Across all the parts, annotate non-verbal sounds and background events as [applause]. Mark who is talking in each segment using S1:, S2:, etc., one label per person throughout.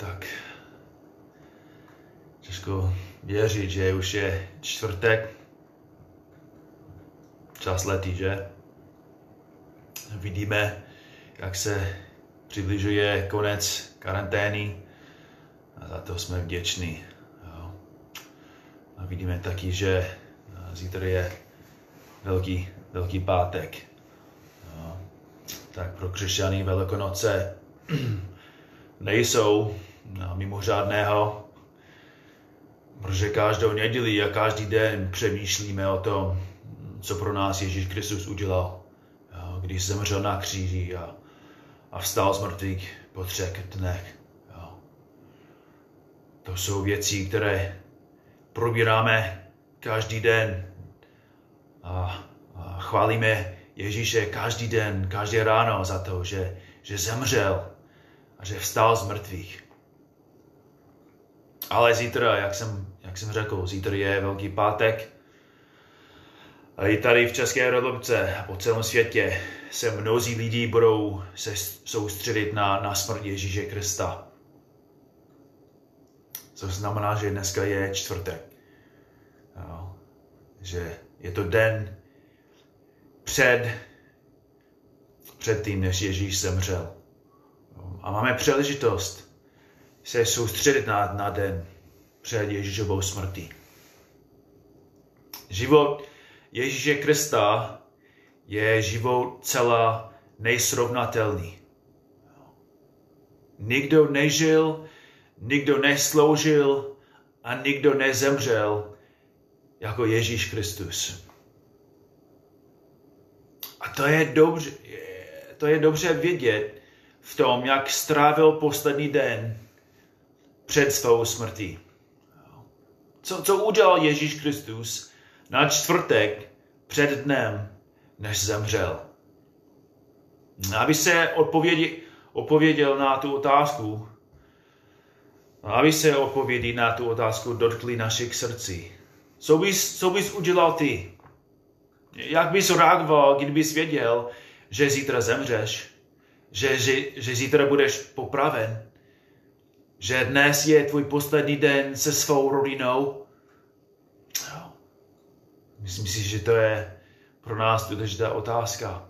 S1: tak těžko věřit, že už je čtvrtek, čas letí, že? Vidíme, jak se přibližuje konec karantény a za to jsme vděční. Jo. A vidíme taky, že zítra je velký, velký pátek. Jo. Tak pro křesťany Velikonoce [clears throat] nejsou mimořádného, protože každou neděli a každý den přemýšlíme o tom, co pro nás Ježíš Kristus udělal, když zemřel na kříži a, a vstal z mrtvých po třech dnech. To jsou věci, které probíráme každý den a, a chválíme Ježíše každý den, každý ráno za to, že, že zemřel a že vstal z mrtvých. Ale zítra, jak jsem, jak jsem řekl, zítra je Velký pátek. A i tady v České republice po celém světě se mnozí lidi budou se soustředit na, na smrt Ježíše Krista. Co znamená, že dneska je čtvrtek. Jo. Že je to den před, před tím, než Ježíš zemřel. A máme příležitost se soustředit na, na den před Ježíšovou smrtí. Život Ježíše Krista je život celá nejsrovnatelný. Nikdo nežil, nikdo nesloužil a nikdo nezemřel jako Ježíš Kristus. A to je dobře, to je dobře vědět, v tom, jak strávil poslední den před svou smrtí. Co, co udělal Ježíš Kristus na čtvrtek před dnem, než zemřel? Aby se odpovědi, odpověděl na tu otázku, aby se odpovědi na tu otázku dotkli našich srdcí. Co bys, co bys udělal ty? Jak bys reagoval, kdybys věděl, že zítra zemřeš? že, že, že zítra budeš popraven, že dnes je tvůj poslední den se svou rodinou. Myslím si, že to je pro nás důležitá otázka.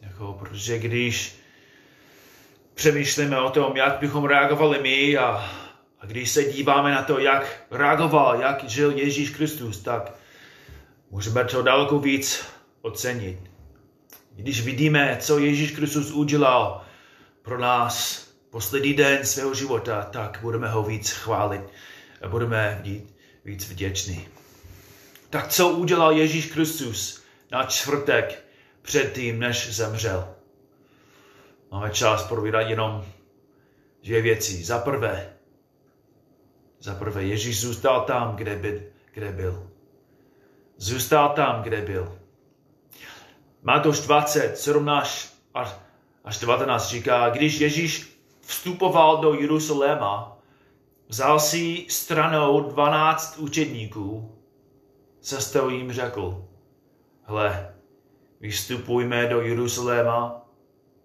S1: Jako, protože když přemýšlíme o tom, jak bychom reagovali my a, a když se díváme na to, jak reagoval, jak žil Ježíš Kristus, tak můžeme to daleko víc ocenit. Když vidíme, co Ježíš Kristus udělal pro nás poslední den svého života, tak budeme ho víc chválit a budeme být víc vděční. Tak co udělal Ježíš Kristus na čtvrtek předtím, než zemřel? Máme čas probírat jenom dvě věci. Za prvé, za prvé, Ježíš zůstal tam, kde byl. Kde byl. Zůstal tam, kde byl. Matouš 20, 17 až 19 říká, když Ježíš vstupoval do Jeruzaléma, vzal si stranou 12 učedníků, cestou jim řekl, hle, vystupujme do Jeruzaléma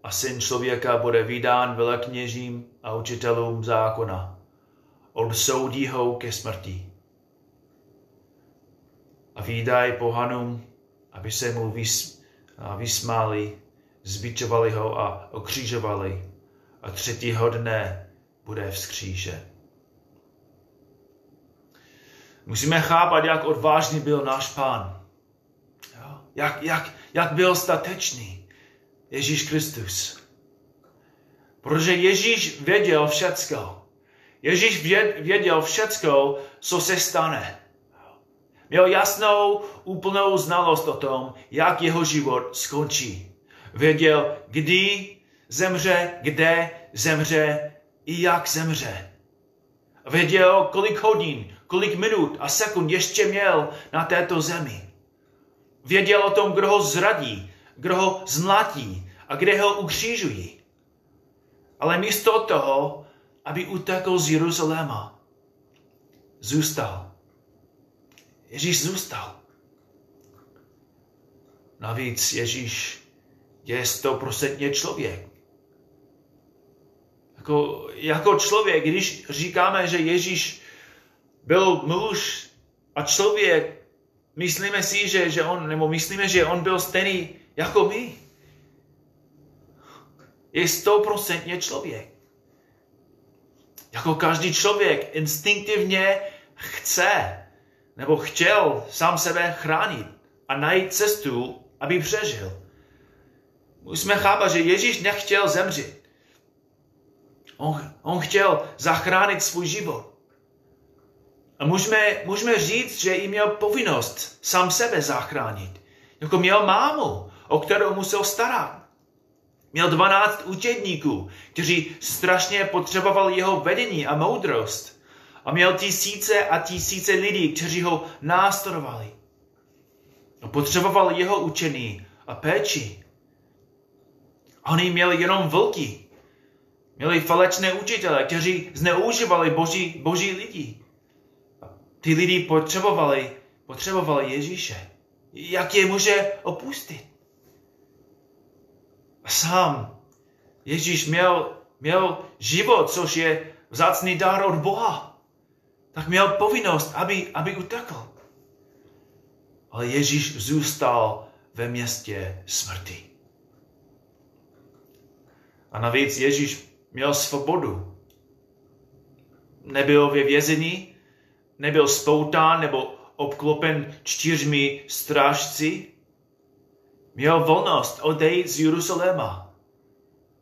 S1: a syn člověka bude vydán velekněžím a učitelům zákona. Odsoudí ho ke smrti. A výdaj pohanům, aby se mu vys vysmáli, zbičovali ho a okřížovali a třetího dne bude vzkřížen. Musíme chápat, jak odvážný byl náš pán. Jak, jak, jak byl statečný Ježíš Kristus. Protože Ježíš věděl všecko. Ježíš věděl všecko, co se stane. Měl jasnou, úplnou znalost o tom, jak jeho život skončí. Věděl, kdy zemře, kde zemře i jak zemře. Věděl, kolik hodin, kolik minut a sekund ještě měl na této zemi. Věděl o tom, kdo ho zradí, kdo ho zmlatí a kde ho ukřížují. Ale místo toho, aby utekl z Jeruzaléma, zůstal Ježíš zůstal. Navíc Ježíš je stoprocentně člověk. Jako, jako člověk, když říkáme, že Ježíš byl muž a člověk, myslíme si, že, že on, nebo myslíme, že on byl stejný jako my. Je stoprocentně člověk. Jako každý člověk instinktivně chce nebo chtěl sám sebe chránit a najít cestu, aby přežil. Musíme chápat, že Ježíš nechtěl zemřít. On, on chtěl zachránit svůj život. A můžeme, můžeme říct, že i měl povinnost sám sebe zachránit. Jako měl mámu, o kterou musel starat. Měl 12 učedníků, kteří strašně potřebovali jeho vedení a moudrost. A měl tisíce a tisíce lidí, kteří ho následovali. A potřeboval jeho učení a péči. Oni měli jenom vlky. Měli falečné učitele, kteří zneužívali boží, boží lidi. Ty lidi potřebovali, potřebovali Ježíše. Jak je může opustit? A sám Ježíš měl, měl život, což je vzácný dar od Boha. Tak měl povinnost, aby, aby utekl. Ale Ježíš zůstal ve městě smrti. A navíc Ježíš měl svobodu. Nebyl ve vězení, nebyl spoután nebo obklopen čtyřmi strážci. Měl volnost odejít z Jeruzaléma.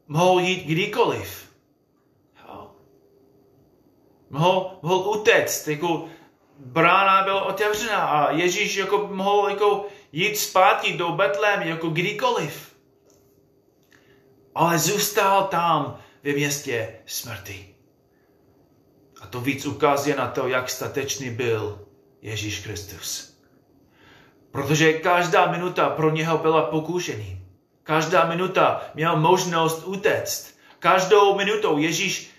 S1: Mohl jít kdykoliv. Mohl, mohl utéct, jako brána byla otevřená a Ježíš jako mohl jako jít zpátky do Betlém jako kdykoliv. Ale zůstal tam ve městě smrti. A to víc ukazuje na to, jak statečný byl Ježíš Kristus. Protože každá minuta pro něho byla pokušení. Každá minuta měl možnost utéct. Každou minutou Ježíš,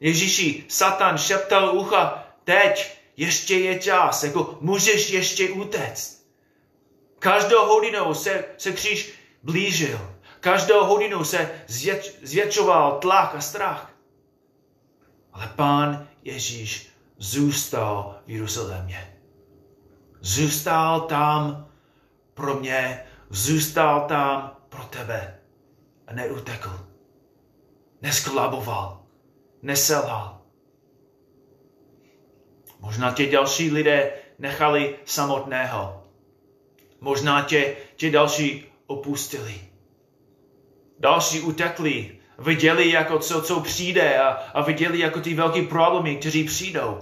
S1: Ježíši Satan šeptal ucha, teď ještě je čas, jako můžeš ještě utéct. Každou hodinou se, se kříž blížil. Každou hodinu se zvěč, zvětšoval tlak a strach. Ale pán Ježíš zůstal v Jeruzalémě. Zůstal tam pro mě, zůstal tam pro tebe a neutekl. Nesklaboval, neselhal. Možná tě další lidé nechali samotného. Možná tě, tě další opustili. Další utekli, viděli, jako co, co přijde a, a viděli jako ty velké problémy, kteří přijdou.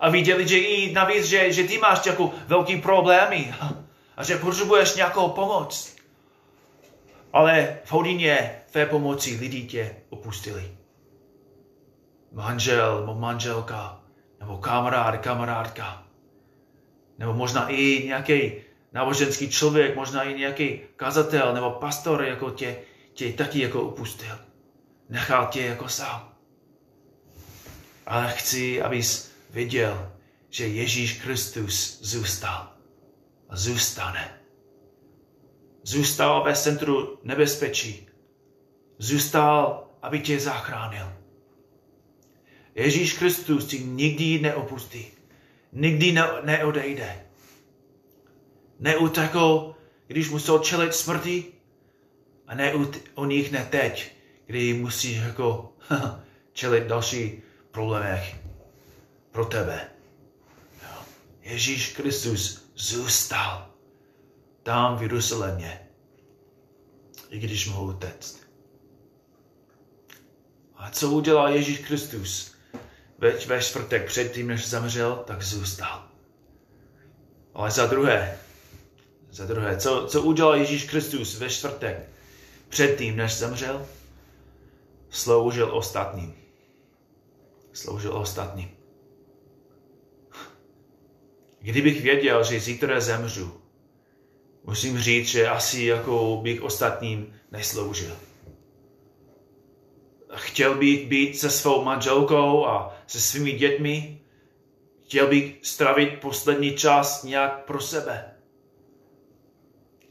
S1: A viděli, že i navíc, že, že ty máš jako velký problémy a že potřebuješ nějakou pomoc. Ale v hodině tvé pomoci lidi tě opustili. Manžel manželka, nebo kamarád, kamarádka, nebo možná i nějaký náboženský člověk, možná i nějaký kazatel nebo pastor jako tě, tě taky jako opustil. Nechal tě jako sám. Ale chci, abys viděl, že Ježíš Kristus zůstal a zůstane. Zůstal ve centru nebezpečí. Zůstal, aby tě zachránil. Ježíš Kristus ti nikdy neopustí. Nikdy ne- neodejde. Neutekl, když musel čelit smrti, a ne o nich ne teď, kdy musíš jako [laughs] čelit další problémech pro tebe. Ježíš Kristus zůstal tam v Jeruzalémě, i když mohl utéct. A co udělal Ježíš Kristus ve, ve čtvrtek předtím, než zemřel, tak zůstal. Ale za druhé, za druhé, co, co udělal Ježíš Kristus ve čtvrtek předtím, než zemřel? Sloužil ostatním. Sloužil ostatním. Kdybych věděl, že zítra zemřu, musím říct, že asi jako bych ostatním nesloužil. Chtěl bych být se svou manželkou a se svými dětmi. Chtěl bych stravit poslední čas nějak pro sebe.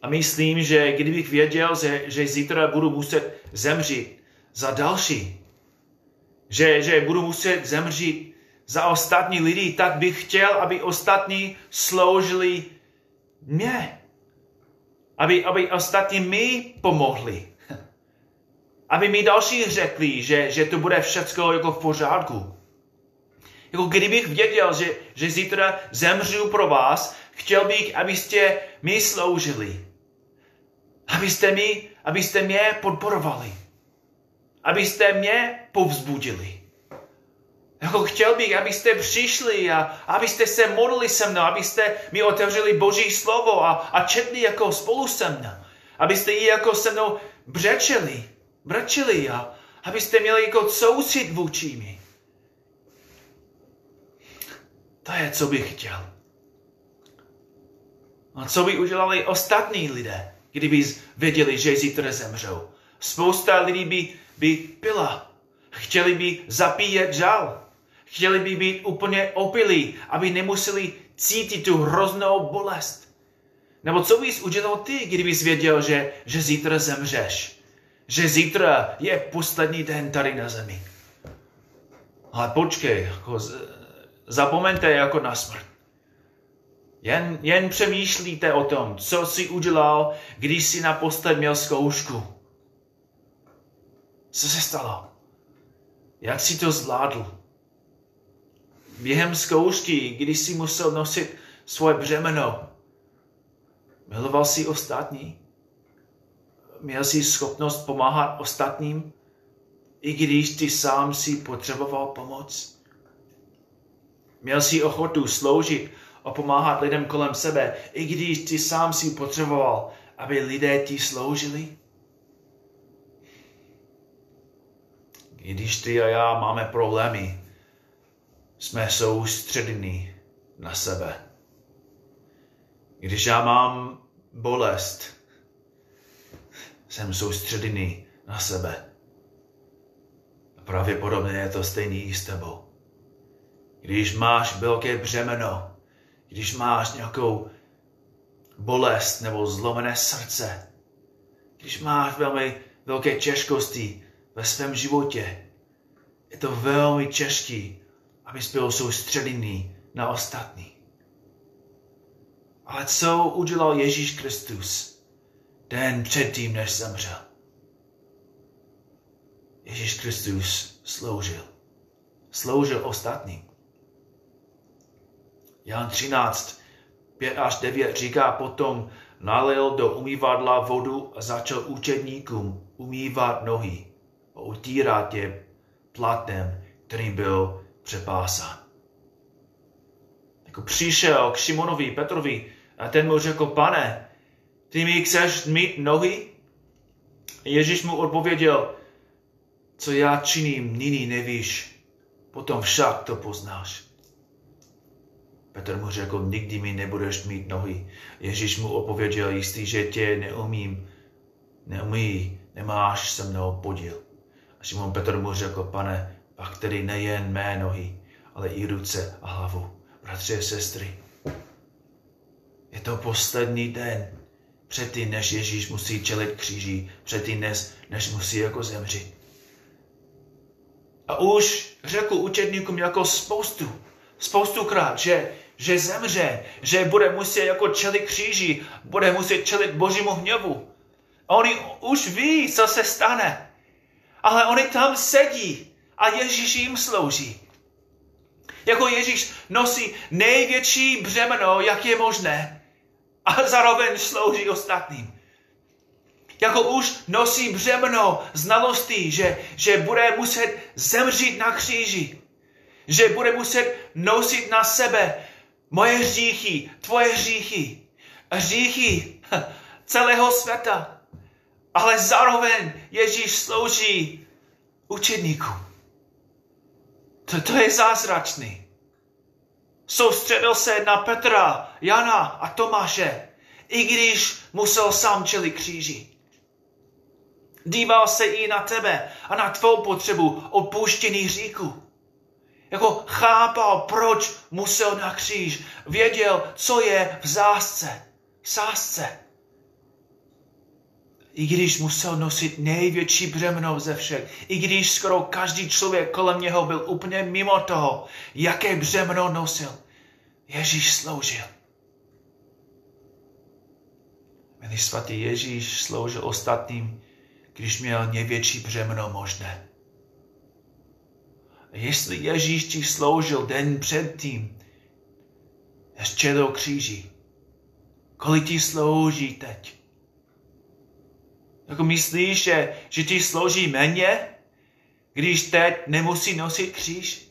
S1: A myslím, že kdybych věděl, že, že zítra budu muset zemřít za další, že, že budu muset zemřít za ostatní lidi, tak bych chtěl, aby ostatní sloužili mě. Aby, aby ostatní mi pomohli. Aby mi další řekli, že, že to bude všechno jako v pořádku. Jako kdybych věděl, že, že zítra zemřu pro vás, chtěl bych, abyste mi sloužili. Abyste, mi, abyste mě podporovali. Abyste mě povzbudili. Jako chtěl bych, abyste přišli a abyste se modlili se mnou, abyste mi otevřeli Boží slovo a, a četli jako spolu se mnou. Abyste ji jako se mnou břečeli, brečeli a abyste měli jako soucit vůči mi. To je, co bych chtěl. A co by udělali ostatní lidé, kdyby věděli, že zítra zemřou? Spousta lidí by, by pila. Chtěli by zapíjet žal. Chtěli by být úplně opilí, aby nemuseli cítit tu hroznou bolest. Nebo co bys udělal ty, kdybys věděl, že, že zítra zemřeš? Že zítra je poslední den tady na zemi. Ale počkej, jako zapomeňte jako na smrt. Jen, jen přemýšlíte o tom, co jsi udělal, když jsi naposled měl zkoušku. Co se stalo? Jak jsi to zvládl? Během zkoušky, když jsi musel nosit svoje břemeno, miloval jsi ostatní? Měl jsi schopnost pomáhat ostatním, i když ty sám si potřeboval pomoc? Měl jsi ochotu sloužit a pomáhat lidem kolem sebe, i když ty sám si potřeboval, aby lidé ti sloužili? Když ty a já máme problémy, jsme soustředěni na sebe. Když já mám bolest, jsem soustředěný na sebe. A pravděpodobně je to stejný i s tebou. Když máš velké břemeno, když máš nějakou bolest nebo zlomené srdce, když máš velmi velké těžkosti ve svém životě, je to velmi těžké abys byl soustředěný na ostatní. Ale co udělal Ježíš Kristus den předtím, než zemřel? Ježíš Kristus sloužil. Sloužil ostatním. Jan 13, 5 až 9 říká potom, nalil do umývadla vodu a začal učedníkům umývat nohy a utírat je platem, který byl přepásán. Jako přišel k Šimonovi, Petrovi a ten mu řekl, pane, ty mi chceš mít nohy? Ježíš mu odpověděl, co já činím, nyní nevíš, potom však to poznáš. Petr mu řekl, nikdy mi nebudeš mít nohy. Ježíš mu odpověděl, jistý, že tě neumím, neumí, nemáš se mnou podíl. A Šimon Petr mu řekl, pane, pak tedy nejen mé nohy, ale i ruce a hlavu. Bratři a sestry, je to poslední den předtím, než Ježíš musí čelit kříži, předtím, než, než musí jako zemřít. A už řekl učedníkům jako spoustu, spoustukrát, že, že zemře, že bude muset jako čelit kříži, bude muset čelit božímu hněvu. A oni už ví, co se stane. Ale oni tam sedí a Ježíš jim slouží. Jako Ježíš nosí největší břemeno, jak je možné, a zároveň slouží ostatním. Jako už nosí břemeno znalostí, že, že bude muset zemřít na kříži. Že bude muset nosit na sebe moje hříchy, tvoje hříchy, hříchy celého světa. Ale zároveň Ježíš slouží učedníkům. To, to je zázračný. Soustředil se na Petra, Jana a Tomáše, i když musel sám čelit kříži. Díval se i na tebe a na tvou potřebu odpuštění hříchu. Jako chápal, proč musel na kříž. Věděl, co je v zásce. Sásce. i když musel nosit největší břemeno ze všech, i když skoro každý člověk kolem něho byl úplně mimo toho, jaké břemeno nosil, Ježíš sloužil. Milý svatý Ježíš sloužil ostatním, když měl největší břemeno možné. Jestli Ježíš ti sloužil den předtím, ještě do kříži, kolik ti slouží teď? Jako myslíš, že, že ti slouží méně, když teď nemusí nosit kříž?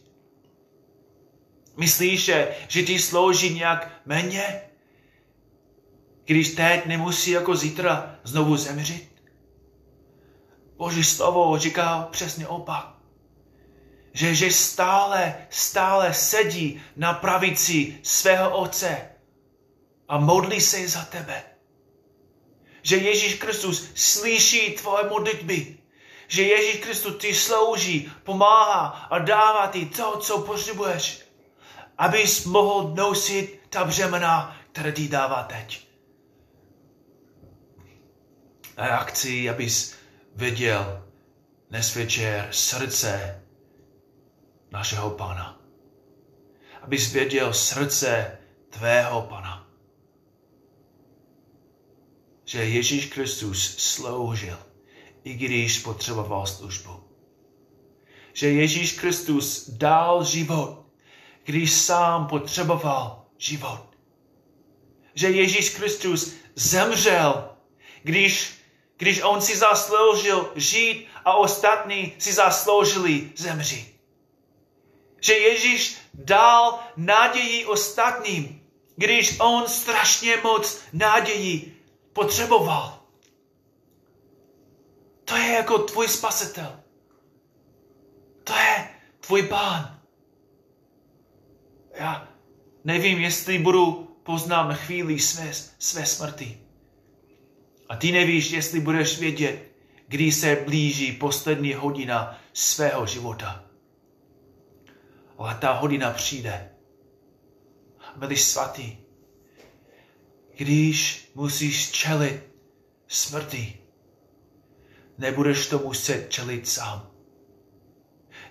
S1: Myslíš, že, že ti slouží nějak méně, když teď nemusí jako zítra znovu zemřít? Boží slovo říká přesně opak. Že, že stále, stále sedí na pravici svého otce a modlí se za tebe. Že Ježíš Kristus slyší tvoje modlitby. Že Ježíš Kristus ti slouží, pomáhá a dává ti to, co potřebuješ. Abys mohl nosit ta břemena, které ti dává teď. A já chci, abys viděl dnes večer srdce našeho Pana. Abys věděl srdce tvého Pana. Že Ježíš Kristus sloužil, i když potřeboval službu. Že Ježíš Kristus dal život, když sám potřeboval život. Že Ježíš Kristus zemřel, když když on si zasloužil žít a ostatní si zasloužili zemřít. Že Ježíš dal naději ostatním, když on strašně moc naději potřeboval. To je jako tvůj spasitel. To je tvůj pán. Já nevím, jestli budu poznám chvíli své, své smrti. A ty nevíš, jestli budeš vědět, kdy se blíží poslední hodina svého života. Ale ta hodina přijde. Byli svatý. Když musíš čelit smrti, nebudeš to muset čelit sám.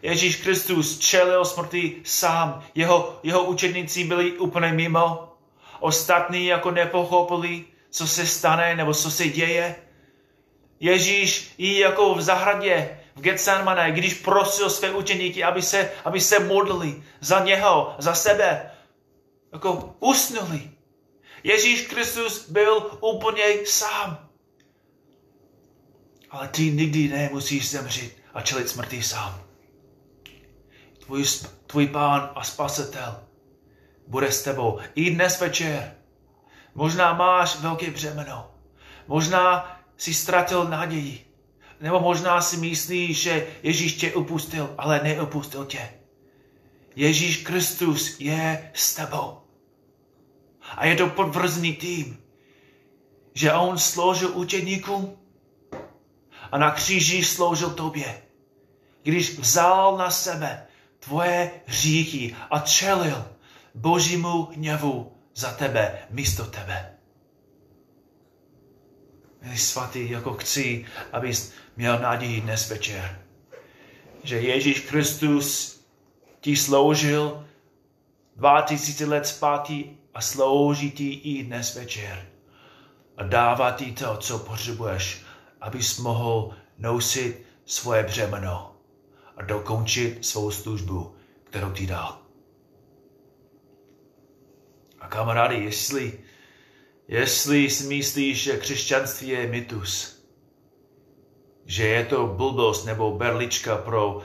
S1: Ježíš Kristus čelil smrti sám. Jeho, jeho učedníci byli úplně mimo. Ostatní jako nepochopili, co se stane nebo co se děje. Ježíš i jako v zahradě v Getsemane, když prosil své učeníky, aby se, aby se modlili za něho, za sebe, jako usnuli. Ježíš Kristus byl úplně sám. Ale ty nikdy nemusíš zemřít a čelit smrti sám. Tvůj, tvůj pán a spasitel bude s tebou i dnes večer. Možná máš velké břemeno. Možná si ztratil naději. Nebo možná si myslíš, že Ježíš tě opustil, ale neopustil tě. Ježíš Kristus je s tebou. A je to potvrzený tím, že on sloužil učeníkům a na kříži sloužil tobě. Když vzal na sebe tvoje hříchy a čelil božímu hněvu za tebe, místo tebe. Milí svatý, jako chci, abys měl naději dnes večer, že Ježíš Kristus ti sloužil dva tisíce let zpátky a slouží ti i dnes večer. A dává ti to, co potřebuješ, abys mohl nosit svoje břemeno a dokončit svou službu, kterou ti dal. A kamarády, jestli, jestli si myslíš, že křesťanství je mytus, že je to blbost nebo berlička pro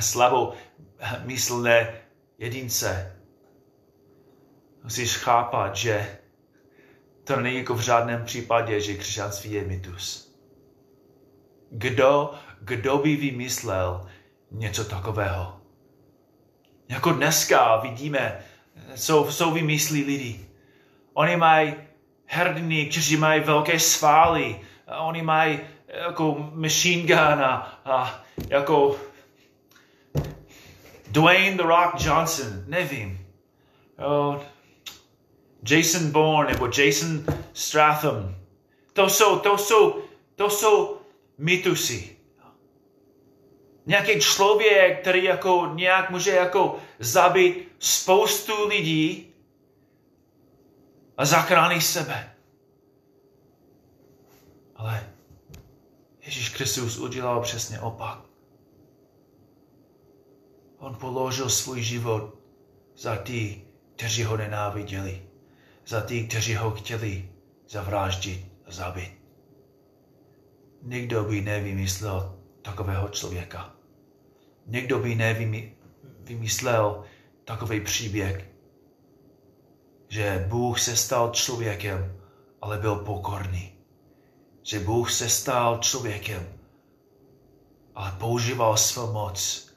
S1: slabomyslné jedince, musíš chápat, že to není jako v žádném případě, že křesťanství je mytus. Kdo, kdo by vymyslel něco takového? Jako dneska vidíme, jsou, jsou vymyslí lidi. Oni mají hrdiny, kteří mají velké svaly. Oni mají jako machine gun a, a jako Dwayne The Rock Johnson, nevím. Oh, Jason Bourne nebo Jason Stratham. To jsou, to jsou To jsou mytusy. Nějaký člověk, který jako nějak může jako zabít spoustu lidí a zachránit sebe. Ale Ježíš Kristus udělal přesně opak. On položil svůj život za ty, kteří ho nenáviděli, za ty, kteří ho chtěli zavráždit a zabít. Nikdo by nevymyslel takového člověka. Někdo by nevymyslel takový příběh, že Bůh se stal člověkem, ale byl pokorný. Že Bůh se stal člověkem, ale používal svou moc,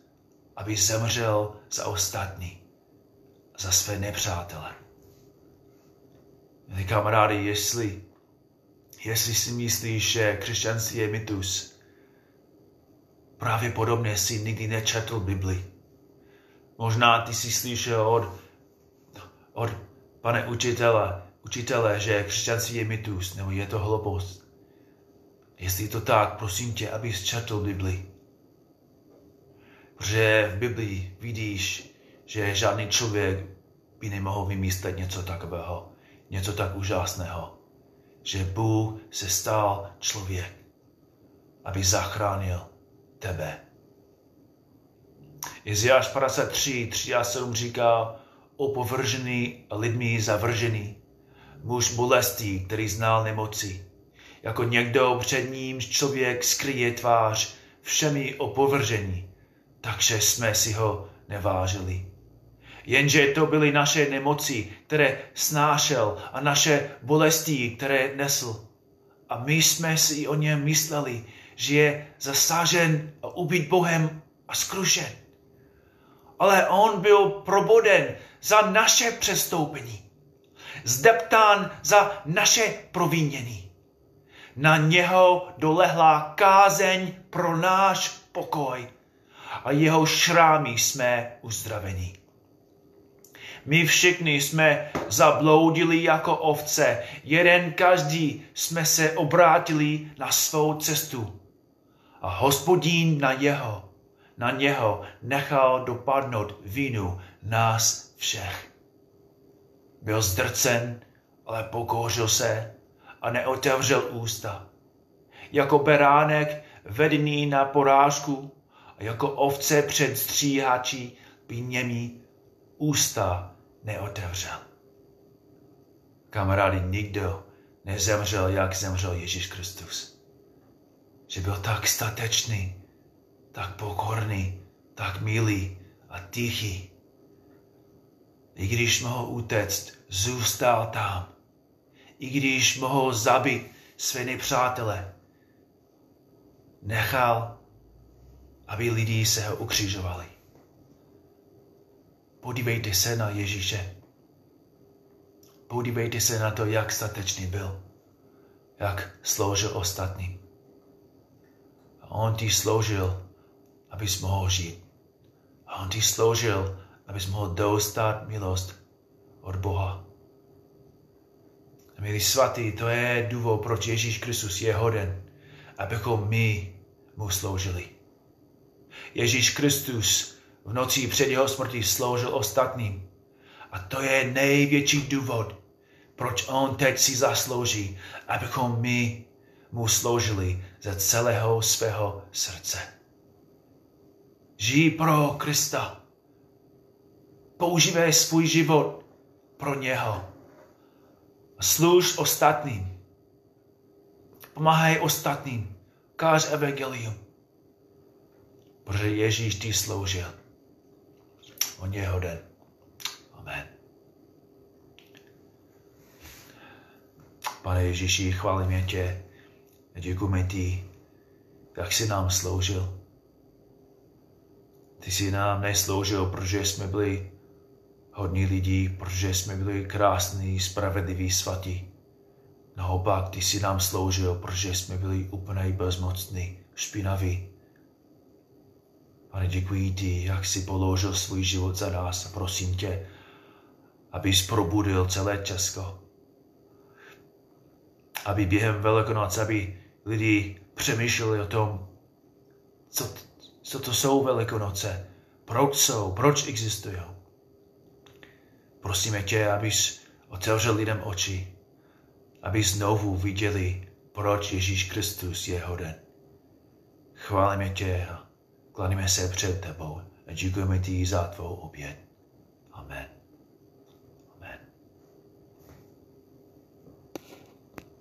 S1: aby zemřel za ostatní, za své nepřátele. Milí kamarády, jestli, jestli si myslíš, že křesťanství je mytus, právě podobně si nikdy nečetl Bibli. Možná ty si slyšel od, od pane učitele, učitele, že křesťanství je mytus, nebo je to hloupost. Jestli je to tak, prosím tě, abys četl Bibli. Protože v Biblii vidíš, že žádný člověk by nemohl vymyslet něco takového, něco tak úžasného, že Bůh se stal člověk, aby zachránil tebe. Izajáš 53, 3 a 7 říká, opovržený lidmi zavržený, muž bolestí, který znal nemoci. Jako někdo před ním člověk skryje tvář všemi opovržení, takže jsme si ho nevážili. Jenže to byly naše nemoci, které snášel a naše bolesti, které nesl. A my jsme si o něm mysleli, že je zasažen a ubit Bohem a skrušen. Ale on byl proboden za naše přestoupení, zdeptán za naše provinění. Na něho dolehla kázeň pro náš pokoj a jeho šrámy jsme uzdraveni. My všichni jsme zabloudili jako ovce, jeden každý jsme se obrátili na svou cestu a hospodín na jeho, na něho nechal dopadnout vínu nás všech. Byl zdrcen, ale pokořil se a neotevřel ústa. Jako beránek vedený na porážku a jako ovce před stříhači by němi ústa neotevřel. Kamarády, nikdo nezemřel, jak zemřel Ježíš Kristus že byl tak statečný, tak pokorný, tak milý a tichý. I když mohl utéct, zůstal tam. I když mohl zabít své nepřátele, nechal, aby lidi se ho ukřižovali. Podívejte se na Ježíše. Podívejte se na to, jak statečný byl, jak sloužil ostatním. A on ti sloužil, abys mohl žít. A on ti sloužil, abys mohl dostat milost od Boha. Milí svatý, to je důvod, proč Ježíš Kristus je hoden, abychom my mu sloužili. Ježíš Kristus v noci před jeho smrtí sloužil ostatním. A to je největší důvod, proč on teď si zaslouží, abychom my mu sloužili ze celého svého srdce. Žij pro Krista. Používej svůj život pro něho. Služ ostatním. Pomáhej ostatním. Káž evangelium. Protože Ježíš ti sloužil. On je hoden. Amen. Pane Ježíši, chválím tě Děkujeme ti, jak jsi nám sloužil. Ty jsi nám nesloužil, protože jsme byli hodní lidí, protože jsme byli krásní, spravedliví, svatí. Naopak, ty jsi nám sloužil, protože jsme byli úplně bezmocní, špinaví. Pane, děkuji ti, jak jsi položil svůj život za nás a prosím tě, abys probudil celé Česko. Aby během Velikonoc, aby lidi přemýšleli o tom, co, co to jsou Velikonoce, proč jsou, proč existují. Prosíme tě, abys otevřel lidem oči, aby znovu viděli, proč Ježíš Kristus je hoden. Chválíme tě a kladíme se před tebou a děkujeme ti za tvou. Amen.